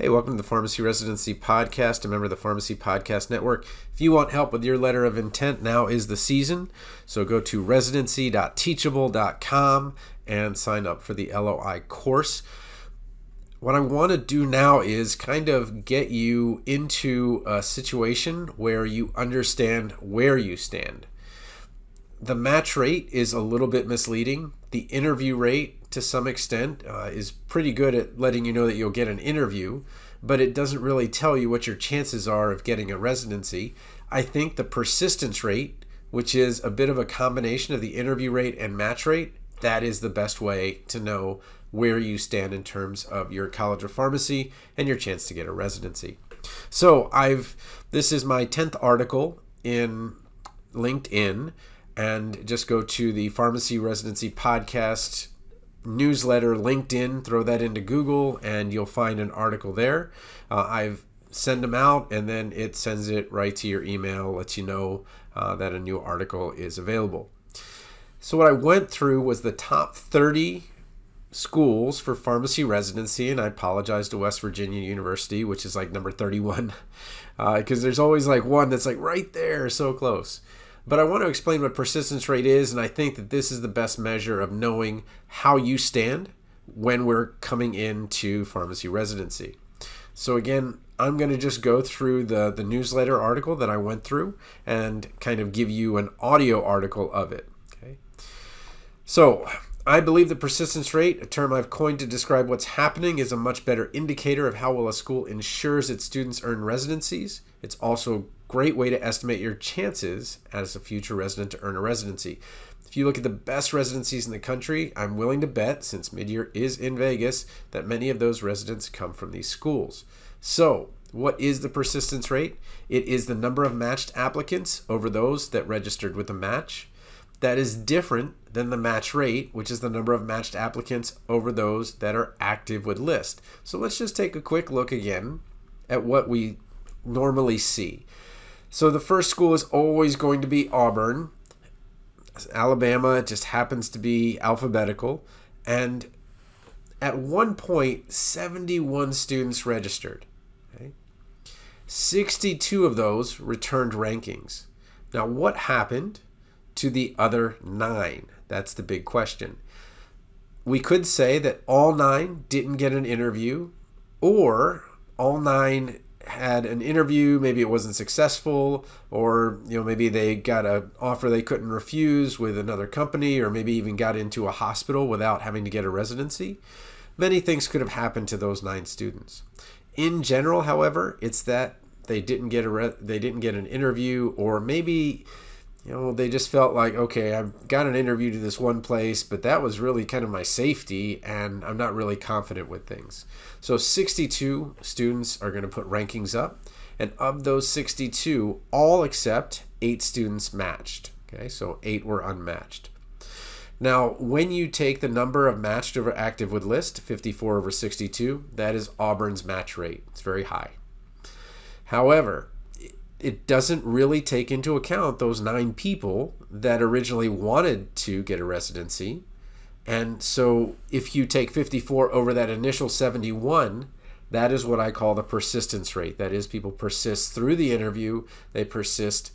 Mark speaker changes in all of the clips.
Speaker 1: Hey, welcome to the Pharmacy Residency Podcast, a member of the Pharmacy Podcast Network. If you want help with your letter of intent, now is the season. So go to residency.teachable.com and sign up for the LOI course. What I want to do now is kind of get you into a situation where you understand where you stand. The match rate is a little bit misleading. The interview rate to some extent, uh, is pretty good at letting you know that you'll get an interview, but it doesn't really tell you what your chances are of getting a residency. I think the persistence rate, which is a bit of a combination of the interview rate and match rate, that is the best way to know where you stand in terms of your college of pharmacy and your chance to get a residency. So, I've this is my 10th article in LinkedIn and just go to the Pharmacy Residency Podcast newsletter, LinkedIn, throw that into Google, and you'll find an article there. Uh, I've send them out, and then it sends it right to your email, lets you know uh, that a new article is available. So what I went through was the top 30 schools for pharmacy residency, and I apologize to West Virginia University, which is like number 31, because uh, there's always like one that's like right there, so close. But I want to explain what persistence rate is, and I think that this is the best measure of knowing how you stand when we're coming into pharmacy residency. So again, I'm going to just go through the, the newsletter article that I went through and kind of give you an audio article of it. Okay. So I believe the persistence rate, a term I've coined to describe what's happening, is a much better indicator of how well a school ensures its students earn residencies. It's also great way to estimate your chances as a future resident to earn a residency. If you look at the best residencies in the country, I'm willing to bet, since midyear is in Vegas, that many of those residents come from these schools. So, what is the persistence rate? It is the number of matched applicants over those that registered with a match. That is different than the match rate, which is the number of matched applicants over those that are active with list. So let's just take a quick look again at what we normally see. So the first school is always going to be Auburn. Alabama just happens to be alphabetical. And at one point, 71 students registered. Okay? 62 of those returned rankings. Now, what happened to the other nine? That's the big question. We could say that all nine didn't get an interview, or all nine had an interview, maybe it wasn't successful, or you know maybe they got an offer they couldn't refuse with another company, or maybe even got into a hospital without having to get a residency. Many things could have happened to those nine students. In general, however, it's that they didn't get a they didn't get an interview, or maybe you know, they just felt like, okay, I've got an interview to this one place, but that was really kind of my safety, and I'm not really confident with things. So 62 students are going to put rankings up, and of those 62, all except eight students matched. Okay, so eight were unmatched. Now, when you take the number of matched over active with list, 54 over 62, that is Auburn's match rate. It's very high. However, it doesn't really take into account those nine people that originally wanted to get a residency. And so if you take 54 over that initial 71, that is what I call the persistence rate. That is, people persist through the interview, they persist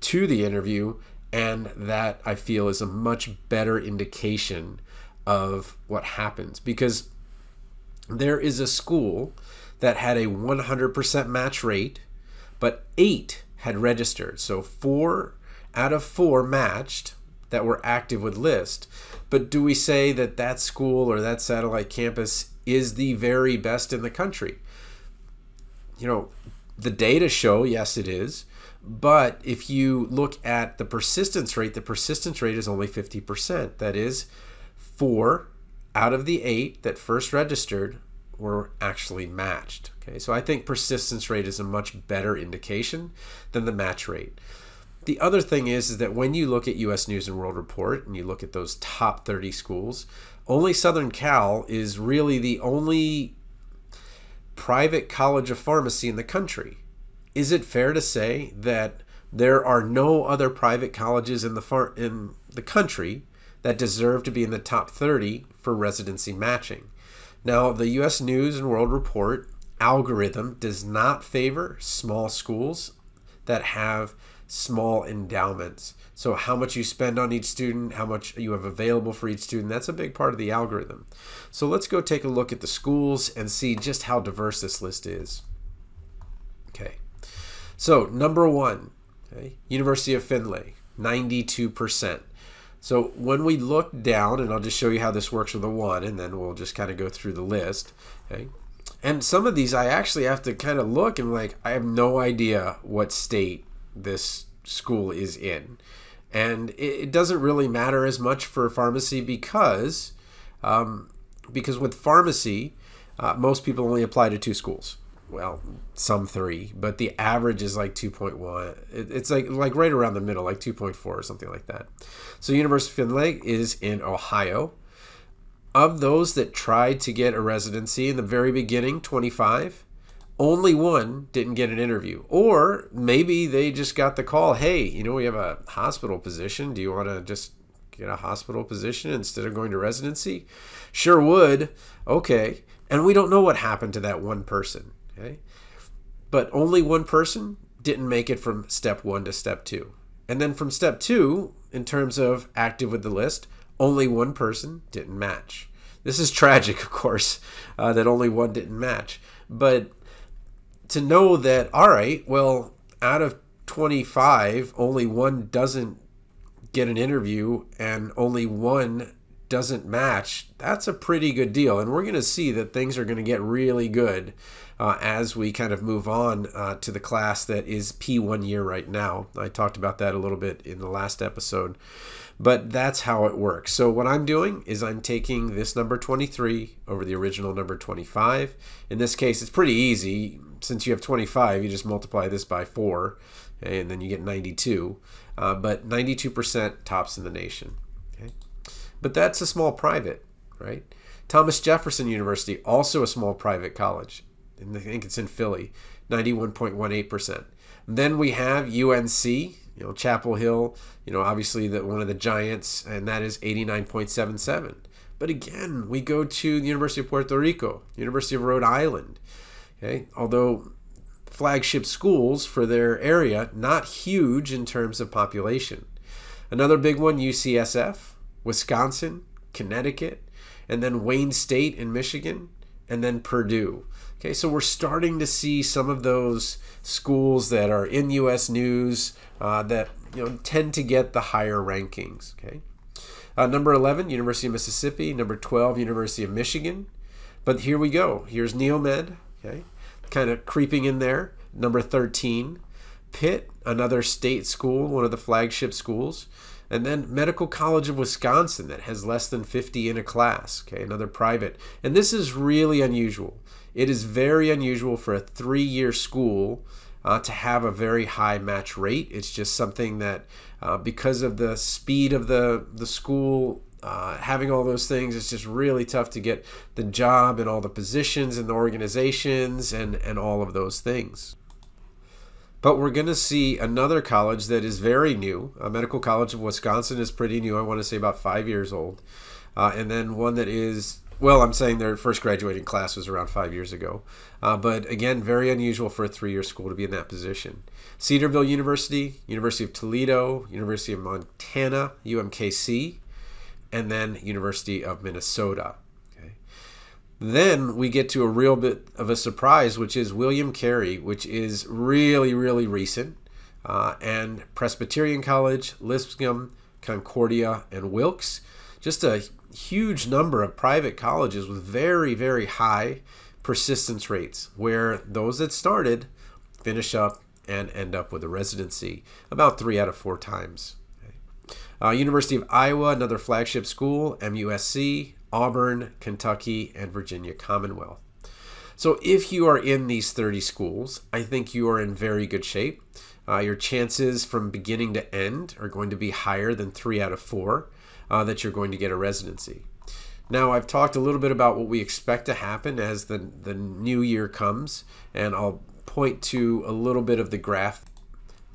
Speaker 1: to the interview, and that I feel is a much better indication of what happens because there is a school that had a 100% match rate but eight had registered. So four out of four matched that were active with list. But do we say that that school or that satellite campus is the very best in the country? You know, the data show, yes, it is. But if you look at the persistence rate, the persistence rate is only 50%. That is, four out of the eight that first registered were actually matched. Okay, so I think persistence rate is a much better indication than the match rate. The other thing is, is that when you look at US News and World Report and you look at those top 30 schools, only Southern Cal is really the only private college of pharmacy in the country. Is it fair to say that there are no other private colleges in the far, in the country that deserve to be in the top 30 for residency matching? Now, the U.S. News and World Report algorithm does not favor small schools that have small endowments. So, how much you spend on each student, how much you have available for each student, that's a big part of the algorithm. So, let's go take a look at the schools and see just how diverse this list is. Okay, so number one, okay, University of Findlay, 92%. So, when we look down, and I'll just show you how this works with a one, and then we'll just kind of go through the list. Okay, and some of these I actually have to kind of look and like I have no idea what state this school is in. And it, it doesn't really matter as much for pharmacy because um, because with pharmacy, uh, most people only apply to two schools. Well, some three, but the average is like 2.1. It, it's like like right around the middle, like 2.4 or something like that. So University of Findlay is in Ohio of those that tried to get a residency in the very beginning, 25, only one didn't get an interview. Or maybe they just got the call hey, you know, we have a hospital position. Do you want to just get a hospital position instead of going to residency? Sure would. Okay. And we don't know what happened to that one person. Okay. But only one person didn't make it from step one to step two. And then from step two, in terms of active with the list, only one person didn't match. This is tragic, of course, uh, that only one didn't match. But to know that, all right, well, out of 25, only one doesn't get an interview and only one doesn't match, that's a pretty good deal. And we're going to see that things are going to get really good uh, as we kind of move on uh, to the class that is P1 year right now. I talked about that a little bit in the last episode. But that's how it works. So what I'm doing is I'm taking this number 23 over the original number 25. In this case, it's pretty easy. Since you have 25, you just multiply this by 4, and then you get 92. Uh, but 92% tops in the nation. But that's a small private, right? Thomas Jefferson University, also a small private college. And I think it's in Philly, 91.18%. Then we have UNC, you know, Chapel Hill, you know, obviously the, one of the giants, and that is 89.77. But again, we go to the University of Puerto Rico, University of Rhode Island. Okay, although flagship schools for their area, not huge in terms of population. Another big one, UCSF, Wisconsin, Connecticut, and then Wayne State in Michigan, and then Purdue. Okay, so we're starting to see some of those schools that are in U.S. news uh, that you know tend to get the higher rankings. Okay, uh, number 11, University of Mississippi. Number 12, University of Michigan. But here we go. Here's Neomed. Okay, kind of creeping in there. Number 13, Pitt, another state school, one of the flagship schools. And then Medical College of Wisconsin that has less than 50 in a class. Okay, another private. And this is really unusual. It is very unusual for a three year school uh, to have a very high match rate. It's just something that, uh, because of the speed of the, the school, uh, having all those things, it's just really tough to get the job and all the positions and the organizations and, and all of those things. But we're going to see another college that is very new. A Medical College of Wisconsin is pretty new. I want to say about five years old. Uh, and then one that is well, I'm saying their first graduating class was around five years ago. Uh, but again, very unusual for a three year school to be in that position. Cedarville University, University of Toledo, University of Montana, UMKC, and then University of Minnesota. Then we get to a real bit of a surprise, which is William Carey, which is really, really recent, uh, and Presbyterian College, Lipscomb, Concordia, and Wilkes. Just a huge number of private colleges with very, very high persistence rates, where those that started finish up and end up with a residency about three out of four times. Uh, University of Iowa, another flagship school, MUSC, Auburn, Kentucky, and Virginia Commonwealth. So if you are in these 30 schools, I think you are in very good shape. Uh, your chances from beginning to end are going to be higher than three out of four uh, that you're going to get a residency. Now, I've talked a little bit about what we expect to happen as the, the new year comes, and I'll point to a little bit of the graph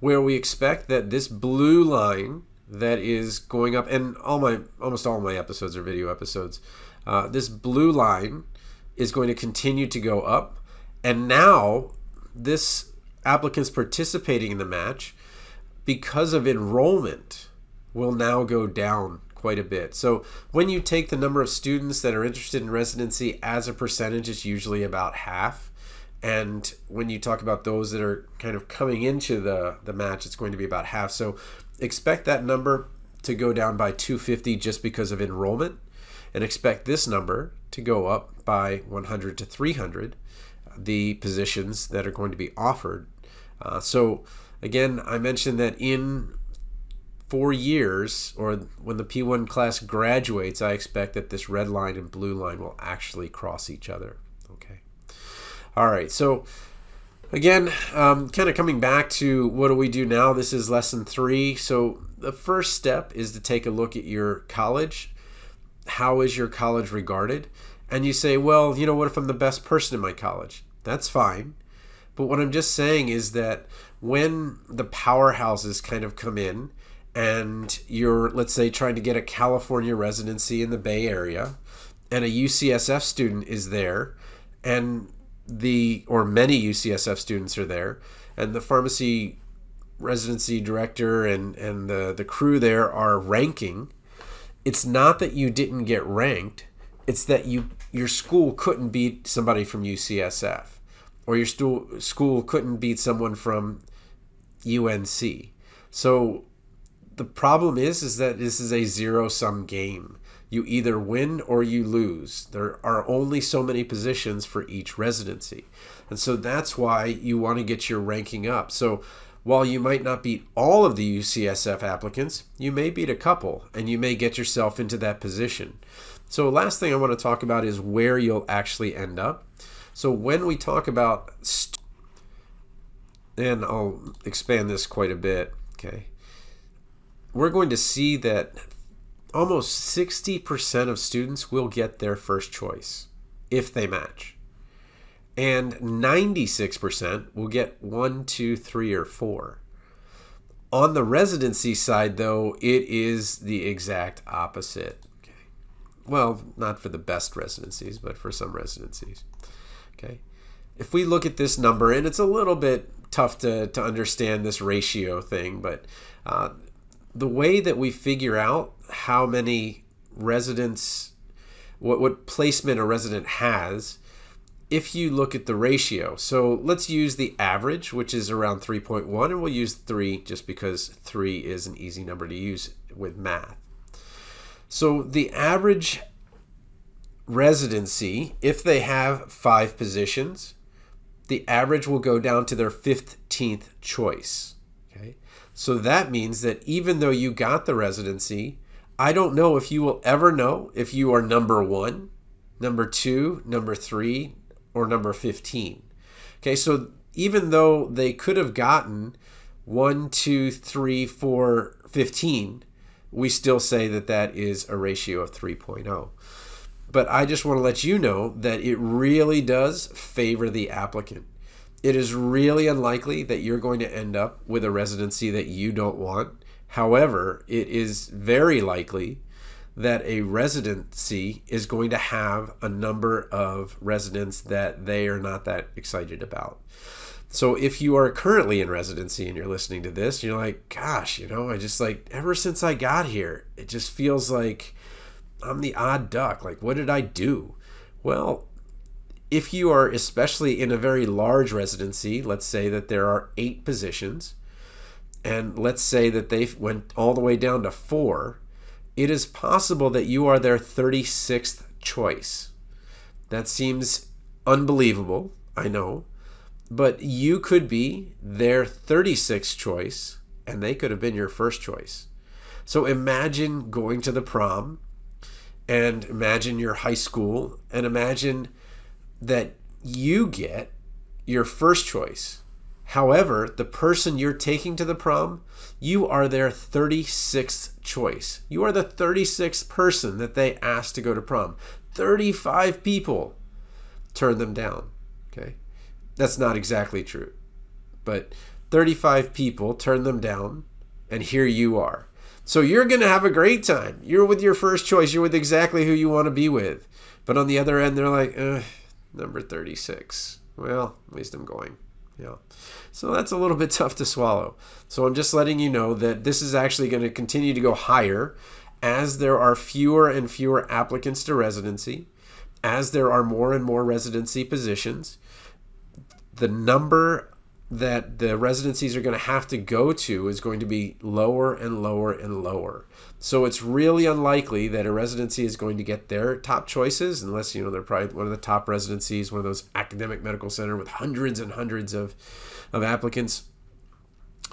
Speaker 1: where we expect that this blue line that is going up, and all my almost all my episodes are video episodes. Uh, this blue line is going to continue to go up And now this applicants participating in the match because of enrollment will now go down quite a bit. So when you take the number of students that are interested in residency as a percentage, it's usually about half. And when you talk about those that are kind of coming into the, the match, it's going to be about half. So expect that number to go down by 250 just because of enrollment, and expect this number to go up by 100 to 300, the positions that are going to be offered. Uh, so again, I mentioned that in four years, or when the P1 class graduates, I expect that this red line and blue line will actually cross each other. Okay. All right. So, again, um, kind of coming back to what do we do now? This is lesson three. So, the first step is to take a look at your college. How is your college regarded? And you say, well, you know, what if I'm the best person in my college? That's fine. But what I'm just saying is that when the powerhouses kind of come in, and you're, let's say, trying to get a California residency in the Bay Area, and a UCSF student is there, and the, or many UCSF students are there, and the pharmacy residency director and, and the, the crew there are ranking, it's not that you didn't get ranked, it's that you your school couldn't beat somebody from UCSF, or your school school couldn't beat someone from UNC. So the problem is is that this is a zero sum game. You either win or you lose. There are only so many positions for each residency. And so that's why you want to get your ranking up. So while you might not beat all of the UCSF applicants, you may beat a couple and you may get yourself into that position. So, last thing I want to talk about is where you'll actually end up. So, when we talk about, and I'll expand this quite a bit, okay, we're going to see that almost 60% of students will get their first choice if they match. And 96% will get one, two, three, or four. On the residency side, though, it is the exact opposite. Okay. Well, not for the best residencies, but for some residencies. Okay. If we look at this number, and it's a little bit tough to, to understand this ratio thing, but uh, the way that we figure out how many residents, what, what placement a resident has, if you look at the ratio. So let's use the average, which is around 3.1, and we'll use 3 just because 3 is an easy number to use with math. So the average residency, if they have five positions, the average will go down to their 15th choice. Okay. So that means that even though you got the residency, I don't know if you will ever know if you are number one, number two, number three, or number 15. Okay, so even though they could have gotten one, two, three, four, 15, we still say that that is a ratio of 3.0. But I just want to let you know that it really does favor the applicant it is really unlikely that you're going to end up with a residency that you don't want. However, it is very likely that a residency is going to have a number of residents that they are not that excited about. So if you are currently in residency and you're listening to this, you're like, gosh, you know, I just like ever since I got here, it just feels like I'm the odd duck. Like, what did I do? Well, if you are especially in a very large residency, let's say that there are eight positions, and let's say that they went all the way down to four, it is possible that you are their 36th choice. That seems unbelievable, I know, but you could be their 36th choice, and they could have been your first choice. So imagine going to the prom, and imagine your high school, and imagine that you get your first choice. However, the person you're taking to the prom, you are their 36th choice. You are the 36th person that they asked to go to prom. 35 people turn them down. Okay. That's not exactly true. But 35 people turn them down, and here you are. So you're going to have a great time. You're with your first choice. You're with exactly who you want to be with. But on the other end, they're like, number 36. Well, at least I'm going. Yeah. So that's a little bit tough to swallow. So I'm just letting you know that this is actually going to continue to go higher as there are fewer and fewer applicants to residency, as there are more and more residency positions. The number that the residencies are going to have to go to is going to be lower and lower and lower. So it's really unlikely that a residency is going to get their top choices unless you know they're probably one of the top residencies, one of those academic medical center with hundreds and hundreds of of applicants.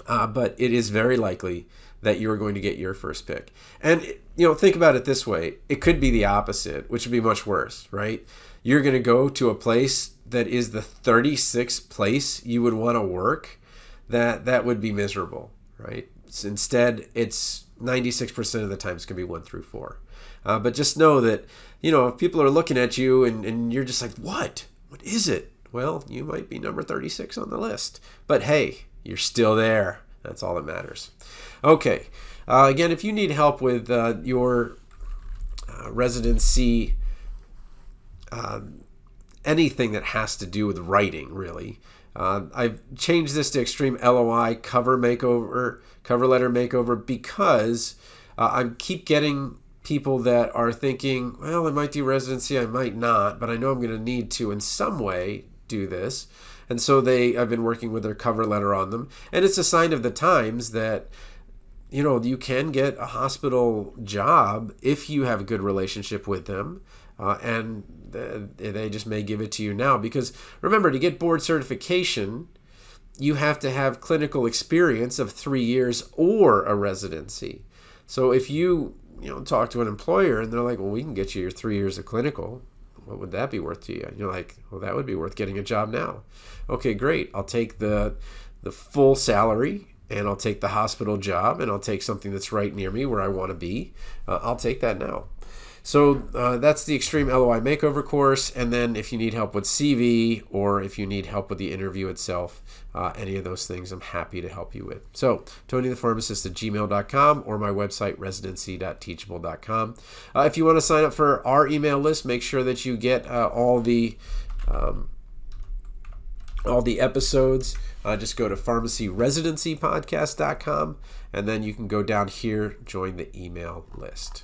Speaker 1: Uh, but it is very likely that you're going to get your first pick. And you know, think about it this way: it could be the opposite, which would be much worse, right? You're going to go to a place that is the 36th place you would want to work. That that would be miserable, right? Instead, it's 96% of the times can be one through four. Uh, but just know that, you know, if people are looking at you and, and you're just like, what? What is it? Well, you might be number 36 on the list. But hey, you're still there. That's all that matters. Okay. Uh, again, if you need help with uh, your uh, residency, um, anything that has to do with writing, really, uh, I've changed this to Extreme LOI cover makeover, cover letter makeover, because uh, I keep getting people that are thinking, well, I might do residency, I might not, but I know I'm going to need to in some way do this. And so they, I've been working with their cover letter on them, and it's a sign of the times that you know you can get a hospital job if you have a good relationship with them uh, and they just may give it to you now because remember to get board certification you have to have clinical experience of three years or a residency. So if you you know talk to an employer and they're like well we can get you your three years of clinical. What would that be worth to you? And you're like well that would be worth getting a job now. Okay great. I'll take the the full salary and I'll take the hospital job and I'll take something that's right near me where I want to be. Uh, I'll take that now. So uh, that's the Extreme LOI Makeover course. And then if you need help with CV or if you need help with the interview itself, uh, any of those things, I'm happy to help you with. So TonyThePharmacist at gmail.com or my website, residency.teachable.com. Uh, if you want to sign up for our email list, make sure that you get uh, all the um, all the episodes. Uh, just go to pharmacyresidencypodcast.com and then you can go down here, join the email list.